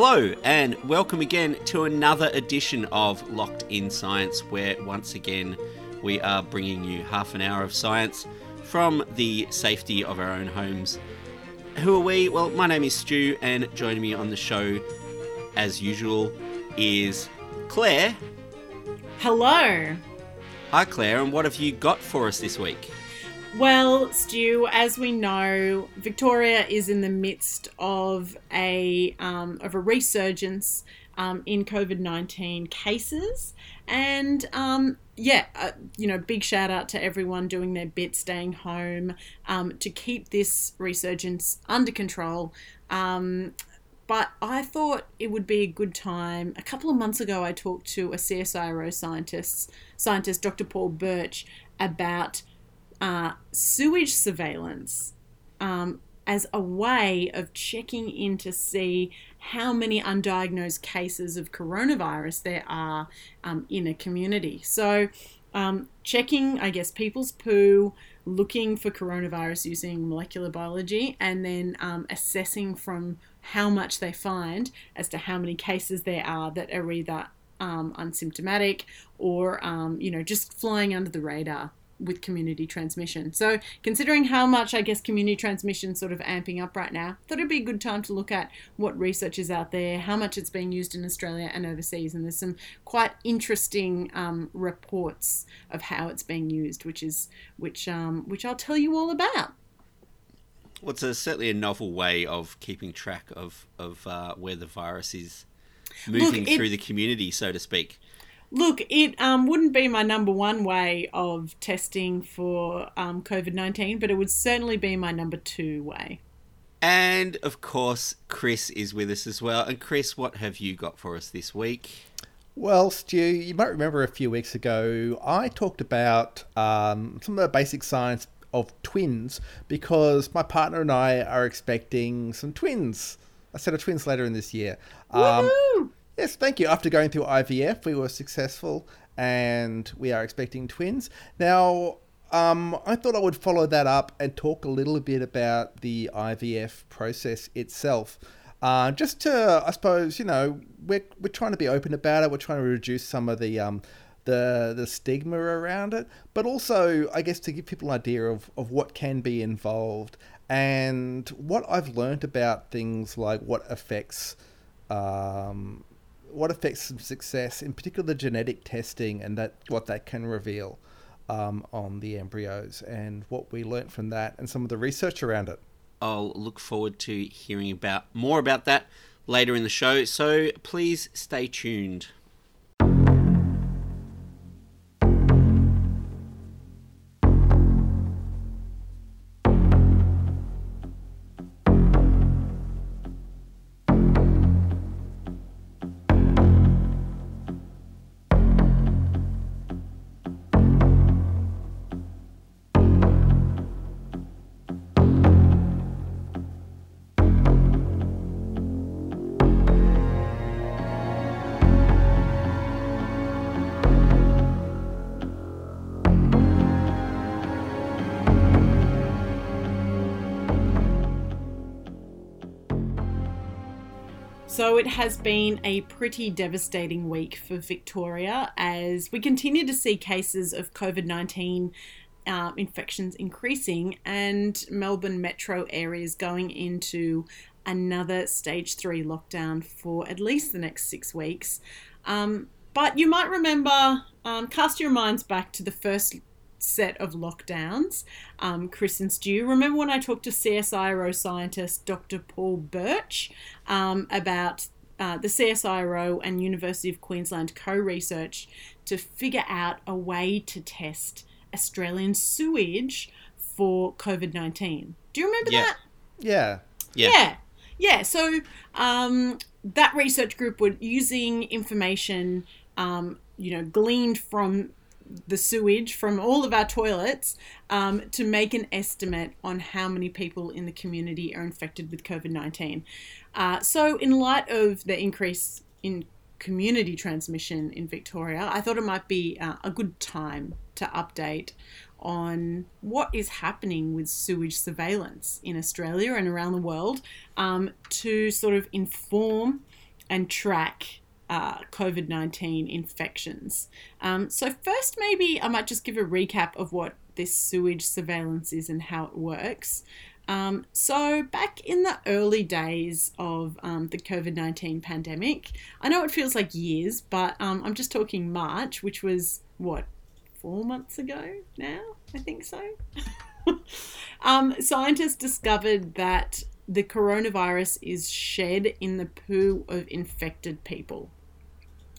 Hello, and welcome again to another edition of Locked in Science, where once again we are bringing you half an hour of science from the safety of our own homes. Who are we? Well, my name is Stu, and joining me on the show, as usual, is Claire. Hello. Hi, Claire, and what have you got for us this week? Well, Stu, as we know, Victoria is in the midst of a um, of a resurgence um, in COVID nineteen cases, and um, yeah, uh, you know, big shout out to everyone doing their bit, staying home um, to keep this resurgence under control. Um, but I thought it would be a good time. A couple of months ago, I talked to a CSIRO scientist, scientist Dr. Paul Bertsch, about uh, sewage surveillance um, as a way of checking in to see how many undiagnosed cases of coronavirus there are um, in a community. So, um, checking, I guess, people's poo, looking for coronavirus using molecular biology, and then um, assessing from how much they find as to how many cases there are that are either um, unsymptomatic or, um, you know, just flying under the radar with community transmission. So, considering how much I guess community transmission sort of amping up right now, thought it'd be a good time to look at what research is out there, how much it's being used in Australia and overseas, and there's some quite interesting um, reports of how it's being used, which is which um, which I'll tell you all about. Well, it's a, certainly a novel way of keeping track of of uh, where the virus is moving Look, it- through the community, so to speak. Look, it um, wouldn't be my number one way of testing for um, COVID 19, but it would certainly be my number two way. And of course, Chris is with us as well. And Chris, what have you got for us this week? Well, Stu, you might remember a few weeks ago I talked about um, some of the basic science of twins because my partner and I are expecting some twins, a set of twins later in this year. Um, Woohoo! Yes, thank you. After going through IVF, we were successful and we are expecting twins. Now, um, I thought I would follow that up and talk a little bit about the IVF process itself. Uh, just to, I suppose, you know, we're, we're trying to be open about it. We're trying to reduce some of the um, the the stigma around it, but also, I guess, to give people an idea of, of what can be involved and what I've learned about things like what affects um, what affects success, in particular the genetic testing and that what that can reveal um, on the embryos and what we learnt from that and some of the research around it. I'll look forward to hearing about more about that later in the show. So please stay tuned. So it has been a pretty devastating week for Victoria as we continue to see cases of COVID 19 uh, infections increasing and Melbourne metro areas going into another stage three lockdown for at least the next six weeks. Um, but you might remember, um, cast your minds back to the first set of lockdowns. Um, Chris and Stu, remember when I talked to CSIRO scientist Dr. Paul Bertsch um, about uh, the CSIRO and University of Queensland co research to figure out a way to test Australian sewage for COVID 19? Do you remember Yeah. that? Yeah. Yeah. Yeah. Yeah. So um, that research group were using information, um, you know, gleaned from the sewage from all of our toilets um, to make an estimate on how many people in the community are infected with COVID 19. Uh, so, in light of the increase in community transmission in Victoria, I thought it might be uh, a good time to update on what is happening with sewage surveillance in Australia and around the world um, to sort of inform and track uh, COVID 19 infections. Um, so, first, maybe I might just give a recap of what this sewage surveillance is and how it works. Um, so, back in the early days of um, the COVID 19 pandemic, I know it feels like years, but um, I'm just talking March, which was what, four months ago now? I think so. Um, scientists discovered that the coronavirus is shed in the poo of infected people.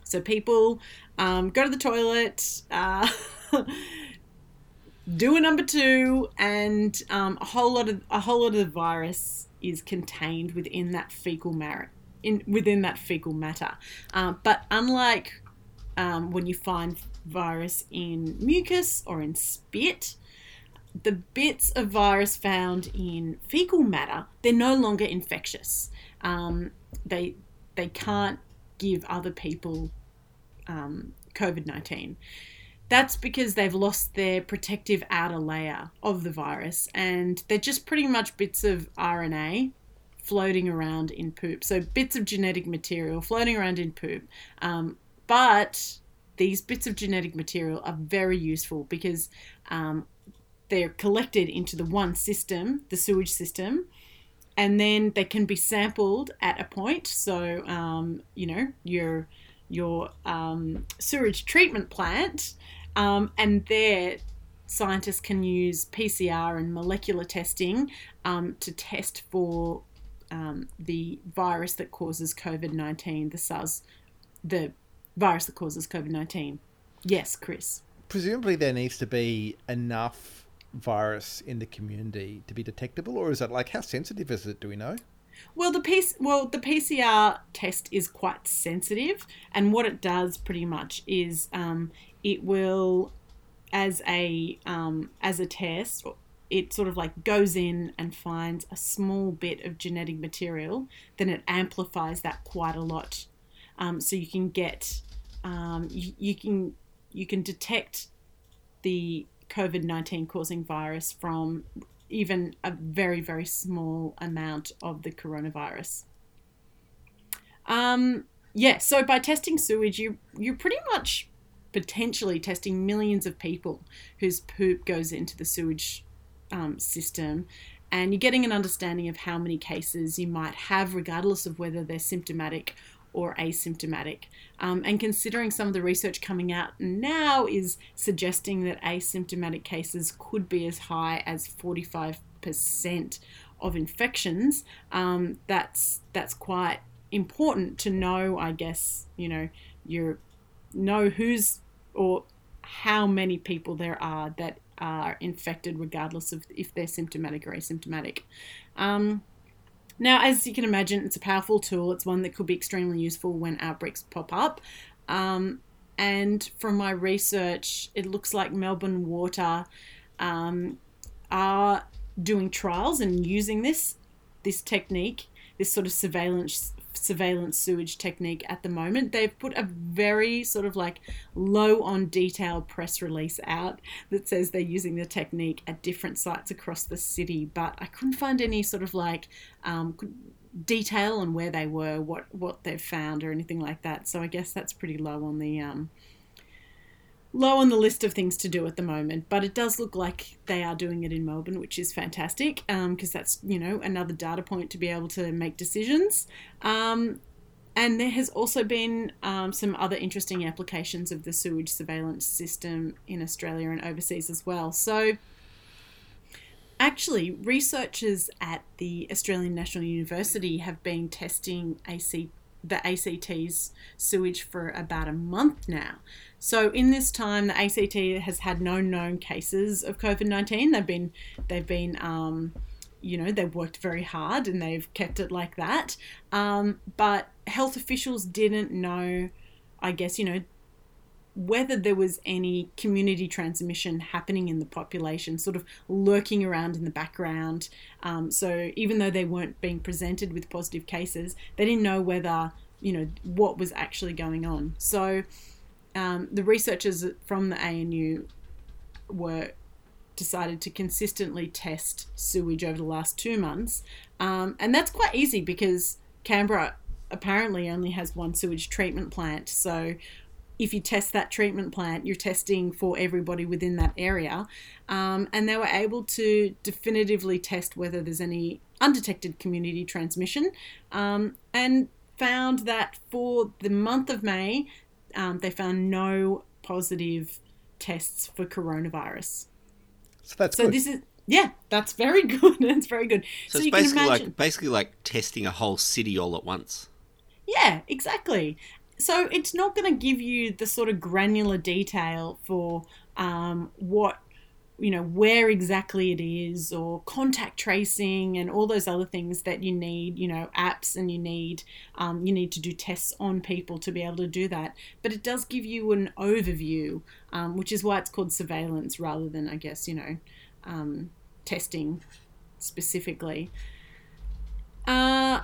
So people um, go to the toilet, uh, do a number two, and um, a whole lot of a whole lot of the virus is contained within that fecal matter. In within that fecal matter, uh, but unlike um, when you find virus in mucus or in spit, the bits of virus found in fecal matter they're no longer infectious. Um, they they can't give other people um, COVID nineteen. That's because they've lost their protective outer layer of the virus, and they're just pretty much bits of RNA floating around in poop. So bits of genetic material floating around in poop. Um, but these bits of genetic material are very useful because um, they're collected into the one system, the sewage system, and then they can be sampled at a point. So, um, you know, your your um, sewage treatment plant, um, and there scientists can use PCR and molecular testing um, to test for um, the virus that causes COVID nineteen, the SARS, the virus that causes COVID nineteen. Yes, Chris. Presumably, there needs to be enough virus in the community to be detectable, or is it like how sensitive is it? Do we know? Well, the PC, well the PCR test is quite sensitive, and what it does pretty much is um, it will, as a um, as a test, it sort of like goes in and finds a small bit of genetic material, then it amplifies that quite a lot, um, so you can get um, you, you can you can detect the COVID 19 causing virus from even a very, very small amount of the coronavirus. Um, yeah, so by testing sewage, you, you're pretty much potentially testing millions of people whose poop goes into the sewage um, system. And you're getting an understanding of how many cases you might have, regardless of whether they're symptomatic or asymptomatic. Um, and considering some of the research coming out now is suggesting that asymptomatic cases could be as high as 45% of infections, um, that's that's quite important to know. I guess you know you know who's or how many people there are that are infected, regardless of if they're symptomatic or asymptomatic. Um, now, as you can imagine, it's a powerful tool. It's one that could be extremely useful when outbreaks pop up. Um, and from my research, it looks like Melbourne Water um, are doing trials and using this this technique, this sort of surveillance surveillance sewage technique at the moment. They've put a very sort of like low on detail press release out that says they're using the technique at different sites across the city, but I couldn't find any sort of like um, detail on where they were, what what they've found, or anything like that. So I guess that's pretty low on the um, low on the list of things to do at the moment, but it does look like they are doing it in Melbourne, which is fantastic because um, that's you know another data point to be able to make decisions. Um, and there has also been um, some other interesting applications of the sewage surveillance system in Australia and overseas as well. So. Actually, researchers at the Australian National University have been testing AC, the ACT's sewage for about a month now. So in this time, the ACT has had no known cases of COVID nineteen. They've been they've been um, you know they've worked very hard and they've kept it like that. Um, but health officials didn't know, I guess you know whether there was any community transmission happening in the population, sort of lurking around in the background. Um, so even though they weren't being presented with positive cases, they didn't know whether you know what was actually going on. So um, the researchers from the ANU were decided to consistently test sewage over the last two months, um, and that's quite easy because Canberra apparently only has one sewage treatment plant. So if you test that treatment plant, you're testing for everybody within that area. Um, and they were able to definitively test whether there's any undetected community transmission um, and found that for the month of May, um, they found no positive tests for coronavirus. So that's So good. this is yeah, that's very good. That's very good. So, you it's can basically imagine, like basically like testing a whole city all at once. yeah, exactly. So it's not going to give you the sort of granular detail for um, what you know where exactly it is or contact tracing and all those other things that you need you know apps and you need um, you need to do tests on people to be able to do that. But it does give you an overview um, which is why it's called surveillance rather than i guess you know um, testing specifically. Uh,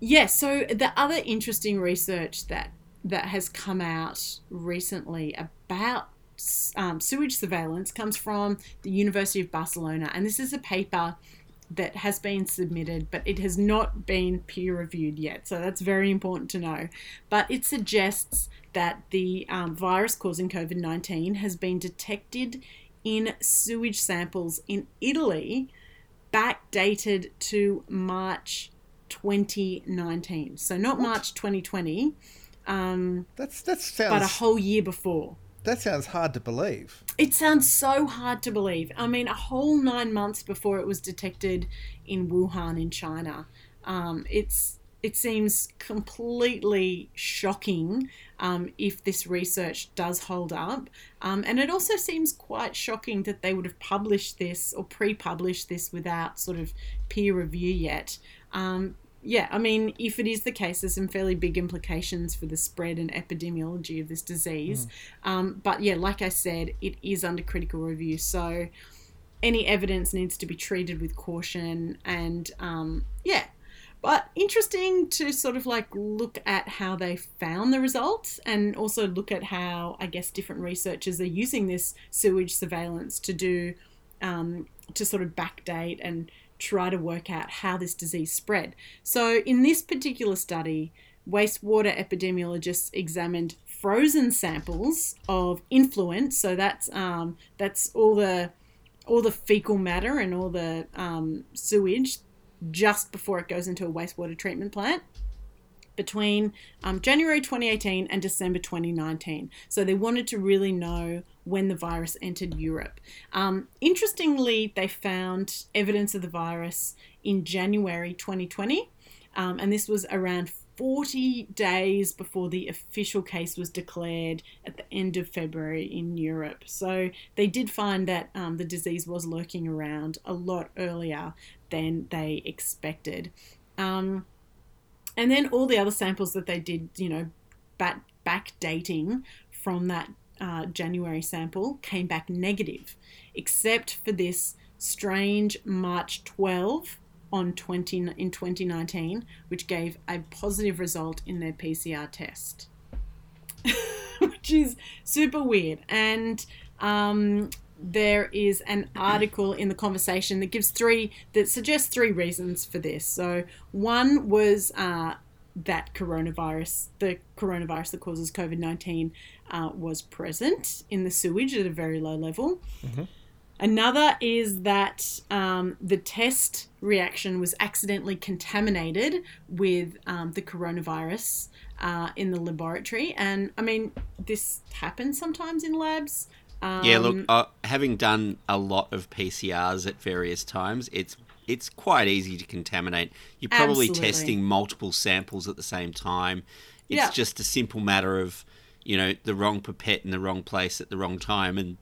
yeah so the other interesting research that that has come out recently about um, sewage surveillance comes from the University of Barcelona, and this is a paper that has been submitted, but it has not been peer reviewed yet. So that's very important to know. But it suggests that the um, virus causing COVID 19 has been detected in sewage samples in Italy, backdated to March 2019. So not March 2020, um, That's that but a whole year before. that sounds hard to believe. It sounds so hard to believe. I mean, a whole nine months before it was detected in Wuhan, in China. Um, it's it seems completely shocking um, if this research does hold up, um, and it also seems quite shocking that they would have published this or pre-published this without sort of peer review yet. Um, yeah, I mean, if it is the case, there's some fairly big implications for the spread and epidemiology of this disease. Um, but yeah, like I said, it is under critical review. So any evidence needs to be treated with caution. And um, yeah, but interesting to sort of like look at how they found the results and also look at how, I guess, different researchers are using this sewage surveillance to do, um, to sort of backdate and try to work out how this disease spread. So, in this particular study, wastewater epidemiologists examined frozen samples of influent. So that's um, that's all the all the fecal matter and all the um, sewage just before it goes into a wastewater treatment plant between um, January 2018 and December 2019. So they wanted to really know when the virus entered Europe. Um, interestingly, they found evidence of the virus in January 2020, um, and this was around 40 days before the official case was declared at the end of February in Europe. So they did find that um, the disease was lurking around a lot earlier than they expected. Um, and then all the other samples that they did, you know, back backdating from that uh, January sample came back negative, except for this strange March 12 on 20 in 2019, which gave a positive result in their PCR test, which is super weird. And um, there is an article in the conversation that gives three that suggests three reasons for this. So one was uh, that coronavirus, the coronavirus that causes COVID nineteen, uh, was present in the sewage at a very low level. Another is that um, the test reaction was accidentally contaminated with um, the coronavirus uh, in the laboratory. And I mean, this happens sometimes in labs. Um, Yeah, look, uh, having done a lot of PCRs at various times, it's it's quite easy to contaminate. You're probably Absolutely. testing multiple samples at the same time. It's Yeah. just a simple matter of, you know, the wrong pipette in the wrong place at the wrong time, and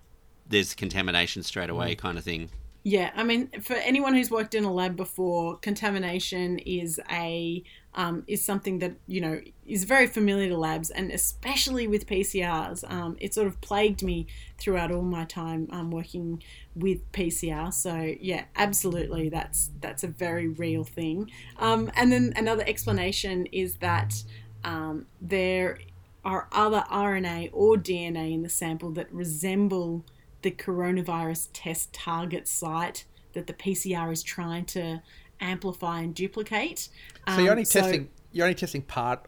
there's contamination straight away, kind of thing. Yeah, I mean, for anyone who's worked in a lab before, contamination is a um, is something that you know is very familiar to labs, and especially with PCRs. Um, it sort of plagued me throughout all my time um, working with PCR. So yeah, absolutely, that's that's a very real thing. Um, and then another explanation is that um, there are other RNA or DNA in the sample that resemble the coronavirus test target site that the PCR is trying to amplify and duplicate. So you're Um, only testing you're only testing part,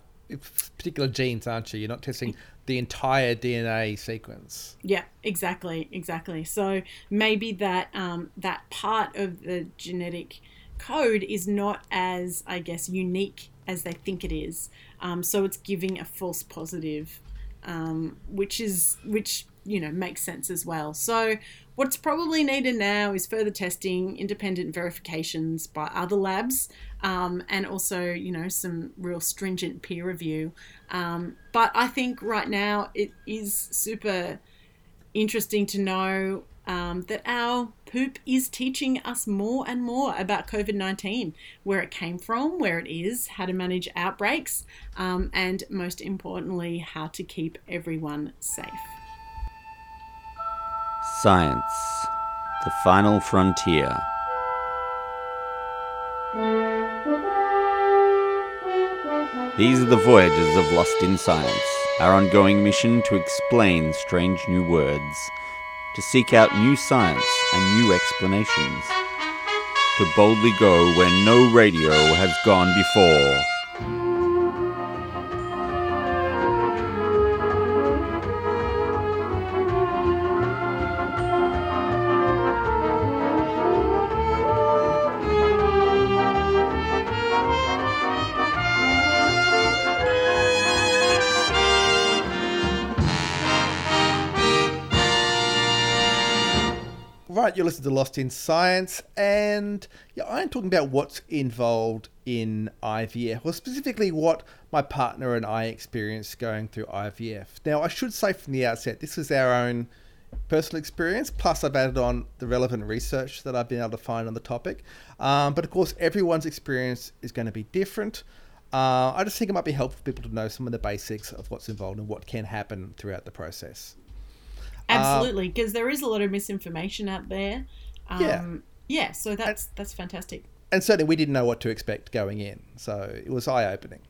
particular genes, aren't you? You're not testing the entire DNA sequence. Yeah, exactly, exactly. So maybe that um, that part of the genetic code is not as, I guess, unique as they think it is. Um, so it's giving a false positive, um, which is which you know makes sense as well. So what's probably needed now is further testing, independent verifications by other labs, um, and also you know some real stringent peer review. Um, but I think right now it is super interesting to know um, that our poop is teaching us more and more about COVID 19, where it came from, where it is, how to manage outbreaks, um, and most importantly, how to keep everyone safe. Science, the final frontier. These are the voyages of Lost in Science, our ongoing mission to explain strange new words to seek out new science and new explanations, to boldly go where no radio has gone before. You're listening to Lost in Science, and yeah, I'm talking about what's involved in IVF, or specifically what my partner and I experienced going through IVF. Now, I should say from the outset, this is our own personal experience, plus I've added on the relevant research that I've been able to find on the topic. Um, but of course, everyone's experience is going to be different. Uh, I just think it might be helpful for people to know some of the basics of what's involved and what can happen throughout the process. Absolutely, because there is a lot of misinformation out there. Um, Yeah. Yeah, so that's that's fantastic. and certainly we didn't know what to expect going in, so it was eye opening.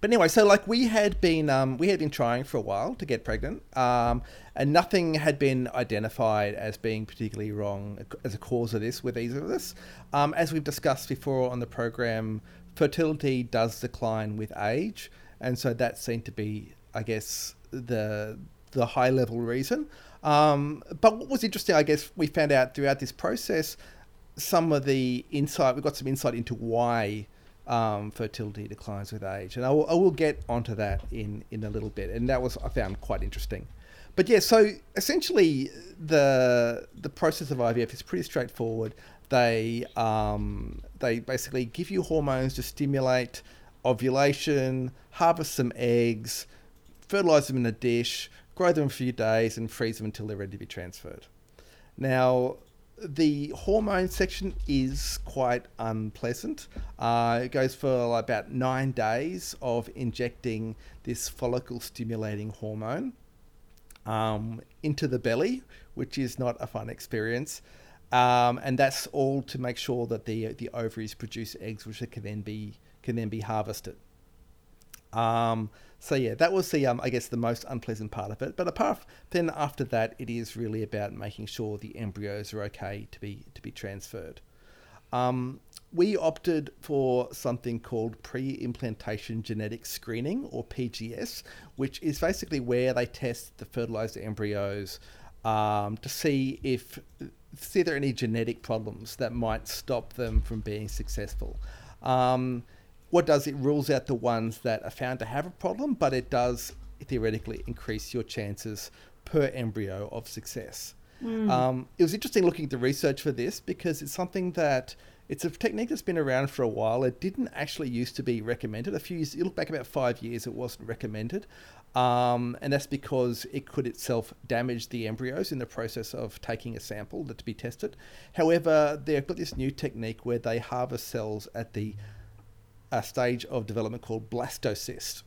But anyway, so like we had been um, we had been trying for a while to get pregnant, um, and nothing had been identified as being particularly wrong as a cause of this with either of us. Um, as we've discussed before on the program, fertility does decline with age, and so that seemed to be, I guess, the the high level reason. Um, but what was interesting, I guess, we found out throughout this process some of the insight. We got some insight into why um, fertility declines with age, and I will, I will get onto that in in a little bit. And that was I found quite interesting. But yeah, so essentially the the process of IVF is pretty straightforward. They um, they basically give you hormones to stimulate ovulation, harvest some eggs, fertilize them in a dish, grow them a few days, and freeze them until they're ready to be transferred. Now, the hormone section is quite unpleasant. Uh, it goes for about nine days of injecting this follicle stimulating hormone um, into the belly, which is not a fun experience. Um, and that's all to make sure that the the ovaries produce eggs, which can then be can then be harvested. Um, so yeah, that was the um, I guess the most unpleasant part of it. But apart then after that, it is really about making sure the embryos are okay to be to be transferred. Um, we opted for something called pre-implantation genetic screening or PGS, which is basically where they test the fertilized embryos um, to see if see if there are any genetic problems that might stop them from being successful. Um, what does it rules out the ones that are found to have a problem, but it does theoretically increase your chances per embryo of success. Um, it was interesting looking at the research for this because it's something that it's a technique that's been around for a while. It didn't actually used to be recommended. A few years, you look back about five years, it wasn't recommended. Um, and that's because it could itself damage the embryos in the process of taking a sample that to be tested. However, they've got this new technique where they harvest cells at the a stage of development called blastocyst.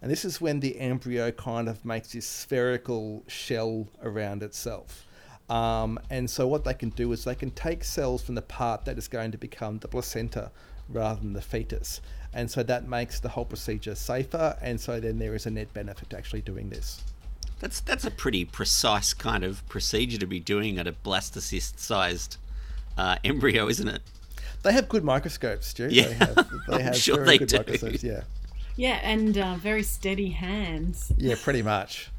And this is when the embryo kind of makes this spherical shell around itself. Um, and so what they can do is they can take cells from the part that is going to become the placenta rather than the fetus. And so that makes the whole procedure safer. And so then there is a net benefit to actually doing this. That's that's a pretty precise kind of procedure to be doing at a blastocyst-sized uh, embryo, isn't it? They have good microscopes, Stu. Yeah, they have, they I'm have sure very they good do. microscopes. Yeah, Yeah, and uh, very steady hands. yeah, pretty much.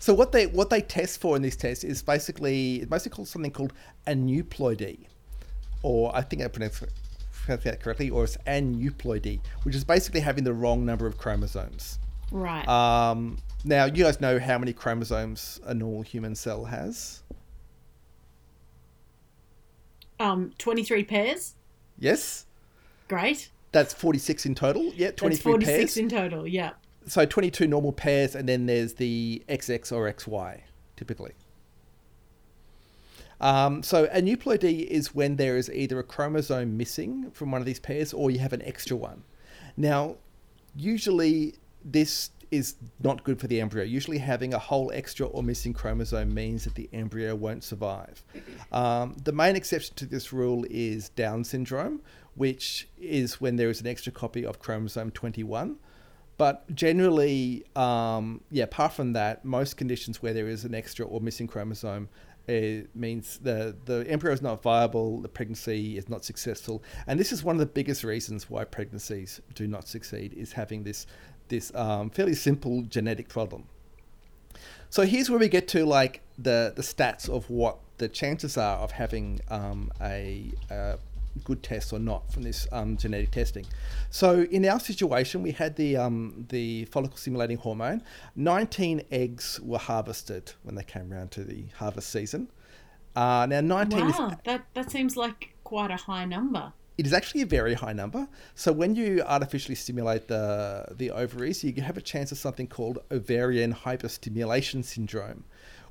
So what they what they test for in this test is basically it's basically called something called aneuploidy, or I think I pronounced pronounced that correctly, or it's aneuploidy, which is basically having the wrong number of chromosomes. Right. Um, now you guys know how many chromosomes a normal human cell has. um, 23 pairs. Yes, Great. that's forty six in total. Yeah, 23 That's 46 pairs. in total. Yeah. so 22 normal pairs and then there's the XX or XY typically. Um, so aneuploidy is when there is either a chromosome missing from one of these pairs or you have an extra one. Now, usually this is not good for the embryo. Usually having a whole extra or missing chromosome means that the embryo won't survive. Um, the main exception to this rule is Down syndrome, which is when there is an extra copy of chromosome 21. But generally, um, yeah, apart from that, most conditions where there is an extra or missing chromosome it means the, the embryo is not viable, the pregnancy is not successful. And this is one of the biggest reasons why pregnancies do not succeed, is having this, this um, fairly simple genetic problem. So here's where we get to like the, the stats of what the chances are of having um, a, a good test or not from this um, genetic testing. So in our situation, we had the um, the follicle stimulating hormone. 19 eggs were harvested when they came around to the harvest season. Uh, now 19 is Wow, that that seems like quite a high number. It is actually a very high number. So when you artificially stimulate the the ovaries, you have a chance of something called ovarian hyperstimulation syndrome,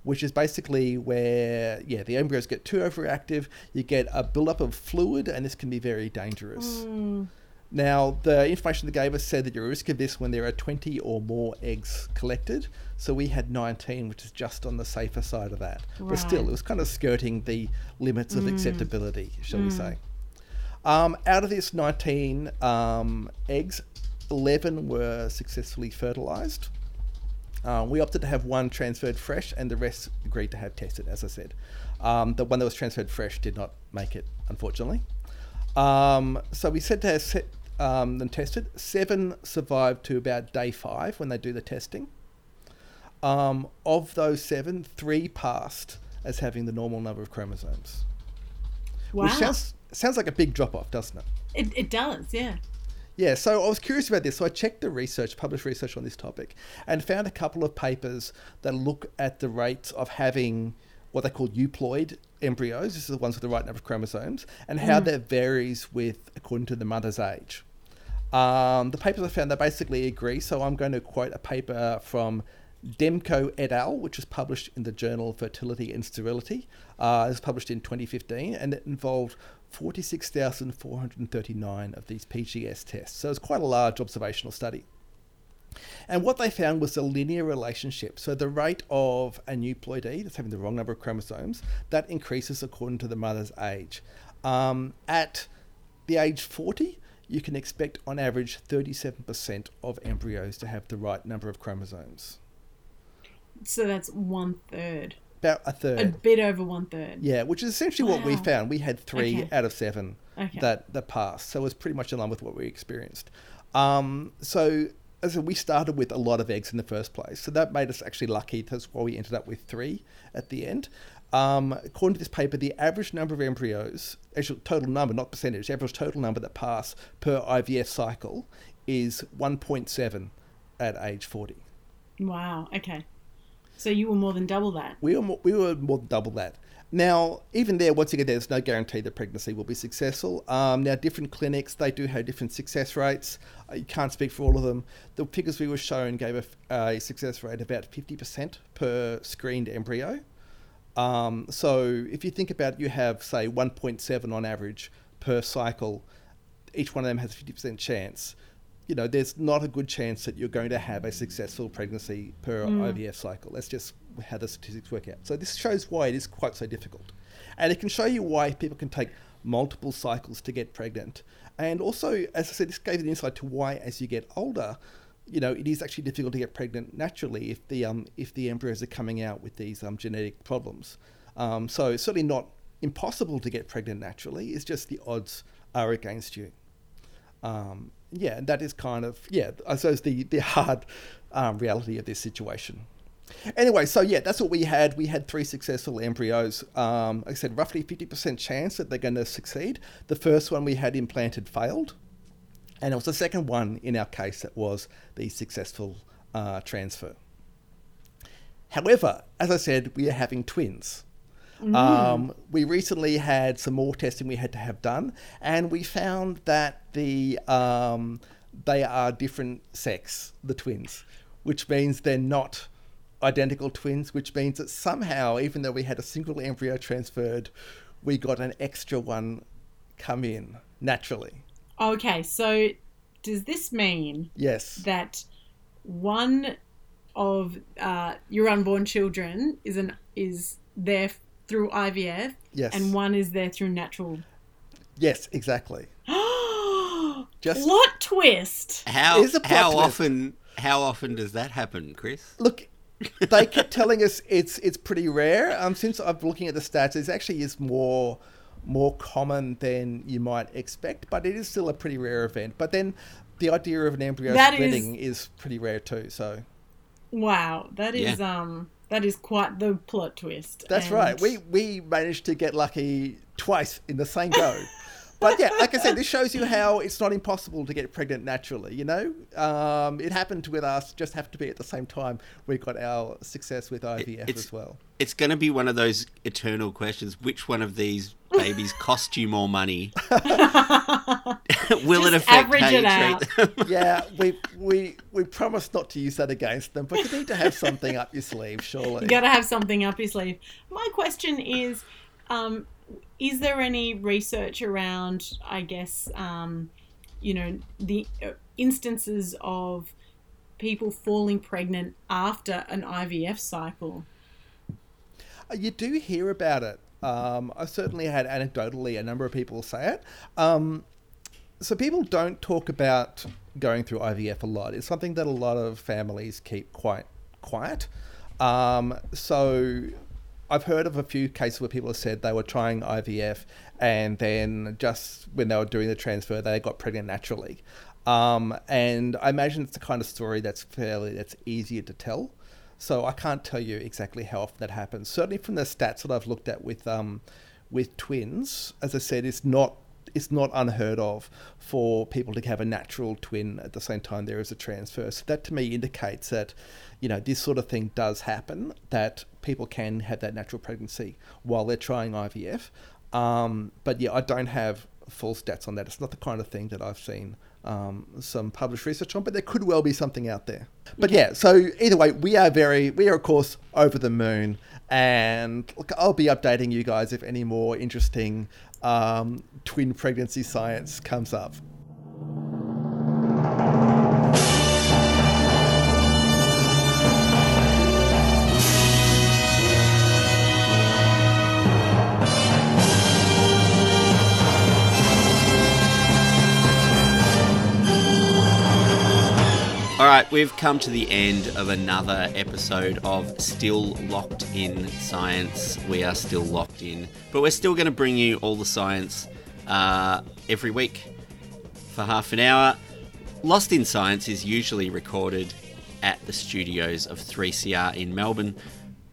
which is basically where yeah the embryos get too overactive. You get a buildup of fluid, and this can be very dangerous. Hmm. Now, the information they gave us said that you're at risk of this when there are 20 or more eggs collected. So we had 19, which is just on the safer side of that. But still, it was kind of skirting the limits of hmm. acceptability, shall we hmm. say. Um, out of this 19 um, eggs, 11 were successfully fertilized. Uh, we opted to have one transferred fresh, and the rest agreed to have tested, as I said. Um, the one that was transferred fresh did not make it, unfortunately. Um, so we said to have set, um, them tested. Seven survived to about day five when they do the testing. Um, of those seven, three passed as having the normal number of chromosomes. Wow. Which sounds, sounds like a big drop off, doesn't it? it, it does, yeah. Yeah, so I was curious about this. So I checked the research, published research on this topic, and found a couple of papers that look at the rates of having what they call euploid embryos. This is the ones with the right number of chromosomes, and how that varies with according to the mother's age. Um, the papers I found they basically agree. So I'm going to quote a paper from Demko et al., which was published in the journal Fertility and Sterility. Uh, it was published in 2015, and it involved 46,439 of these PGS tests. So it's quite a large observational study. And what they found was a linear relationship. So the rate of a aneuploidy, that's having the wrong number of chromosomes, that increases according to the mother's age. Um, at the age 40, you can expect on average 37% of embryos to have the right number of chromosomes. So that's one third. About a third. A bit over one third. Yeah, which is essentially what we found. We had three Okay. out of seven Okay. that, that passed. So it was pretty much in line with what we experienced. Um, so as we started with a lot of eggs in the first place. So that made us actually lucky. That's why we ended up with three at the end. Um, according to this paper, the average number of embryos, actual total number, not percentage, average total number that pass per IVF cycle is 1.7 at age 40. Wow. Okay. So you were more than double that. We were more, we were more than double that. Now, even there, once again, there's no guarantee that pregnancy will be successful. Um, now, different clinics they do have different success rates. Uh, you can't speak for all of them. The figures we were shown gave a success rate about 50% per screened embryo. Um, so, if you think about it, you have say 1.7 on average per cycle. Each one of them has a 50% chance. You know, there's not a good chance that you're going to have a successful pregnancy per IVF cycle. That's just how the statistics work out. So this shows why it is quite so difficult. And it can show you why people can take multiple cycles to get pregnant. And also, as I said, this gave an insight to why as you get older, you know, it is actually difficult to get pregnant naturally if the um, if the embryos are coming out with these um, genetic problems. Um, so it's certainly not impossible to get pregnant naturally. It's just the odds are against you. Um, yeah, and that is kind of yeah, I suppose the the hard um, reality of this situation. Anyway, so yeah, that's what we had. We had three successful embryos. Um, like I said, roughly 50% chance that they're going to succeed. The first one we had implanted failed. And it was the second one in our case that was the successful uh, transfer. However, as I said, we are having twins. Mm. Um, we recently had some more testing we had to have done, and we found that the um, they are different sex, the twins, which means they're not identical twins, which means that somehow, even though we had a single embryo transferred, we got an extra one come in naturally. Okay, so does this mean yes that one of uh, your unborn children is an is there through IVF, yes, and one is there through natural? Yes, exactly. Just plot twist. How how twist. often how often does that happen, Chris? Look, they kept telling us it's it's pretty rare. Um, since I'm looking at the stats, it actually is more more common than you might expect, but it is still a pretty rare event. But then the idea of an embryo that splitting is, is, pretty rare too. So wow, that is yeah. um that is quite the plot twist. That's and... right. We we managed to get lucky twice in the same go. but yeah, like I said, this shows you how it's not impossible to get pregnant naturally. You know, um, it happened with us. Just have to be at the same time we got our success with IVF it's, as well. It's going to be one of those eternal questions: which one of these babies cost you more money? Will Just it affect how you it treat them? yeah, we we we promise not to use that against them, but you need to have something up your sleeve, surely. You got to have something up your sleeve. My question is. Um, is there any research around, I guess, um, you know, the uh, instances of people falling pregnant after an IVF cycle? Uh, you do hear about it. Um, I've certainly had anecdotally a number of people say it. Um, so people don't talk about going through IVF a lot. It's something that a lot of families keep quite quiet. Um, so I've heard of a few cases where people have said they were trying IVF and then just when they were doing the transfer, they got pregnant naturally. Um, and I imagine it's the kind of story that's fairly that's easier to tell. So I can't tell you exactly how often that happens. Certainly from the stats that I've looked at with um, with twins, as I said, it's not it's not unheard of for people to have a natural twin at the same time there is a transfer. So that to me indicates that, you know, this sort of thing does happen. That people can have that natural pregnancy while they're trying IVF. Um, but yeah, I don't have full stats on that. It's not the kind of thing that I've seen um, some published research on, but there could well be something out there. But yeah, so either way, we are very, we are of course over the moon, and look, I'll be updating you guys if any more interesting um, twin pregnancy science comes up. Right, we've come to the end of another episode of Still Locked in Science. We are still locked in, but we're still going to bring you all the science uh, every week for half an hour. Lost in Science is usually recorded at the studios of 3CR in Melbourne,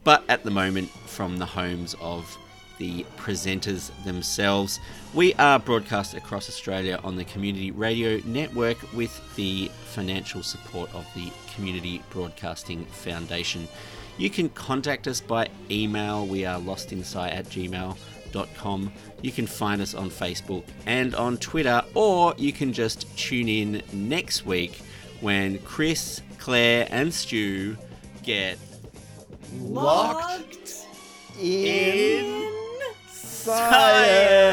but at the moment from the homes of the presenters themselves. We are broadcast across Australia on the Community Radio Network with the financial support of the Community Broadcasting Foundation. You can contact us by email. We are lostinsight at gmail.com. You can find us on Facebook and on Twitter, or you can just tune in next week when Chris, Claire, and Stu get locked in science.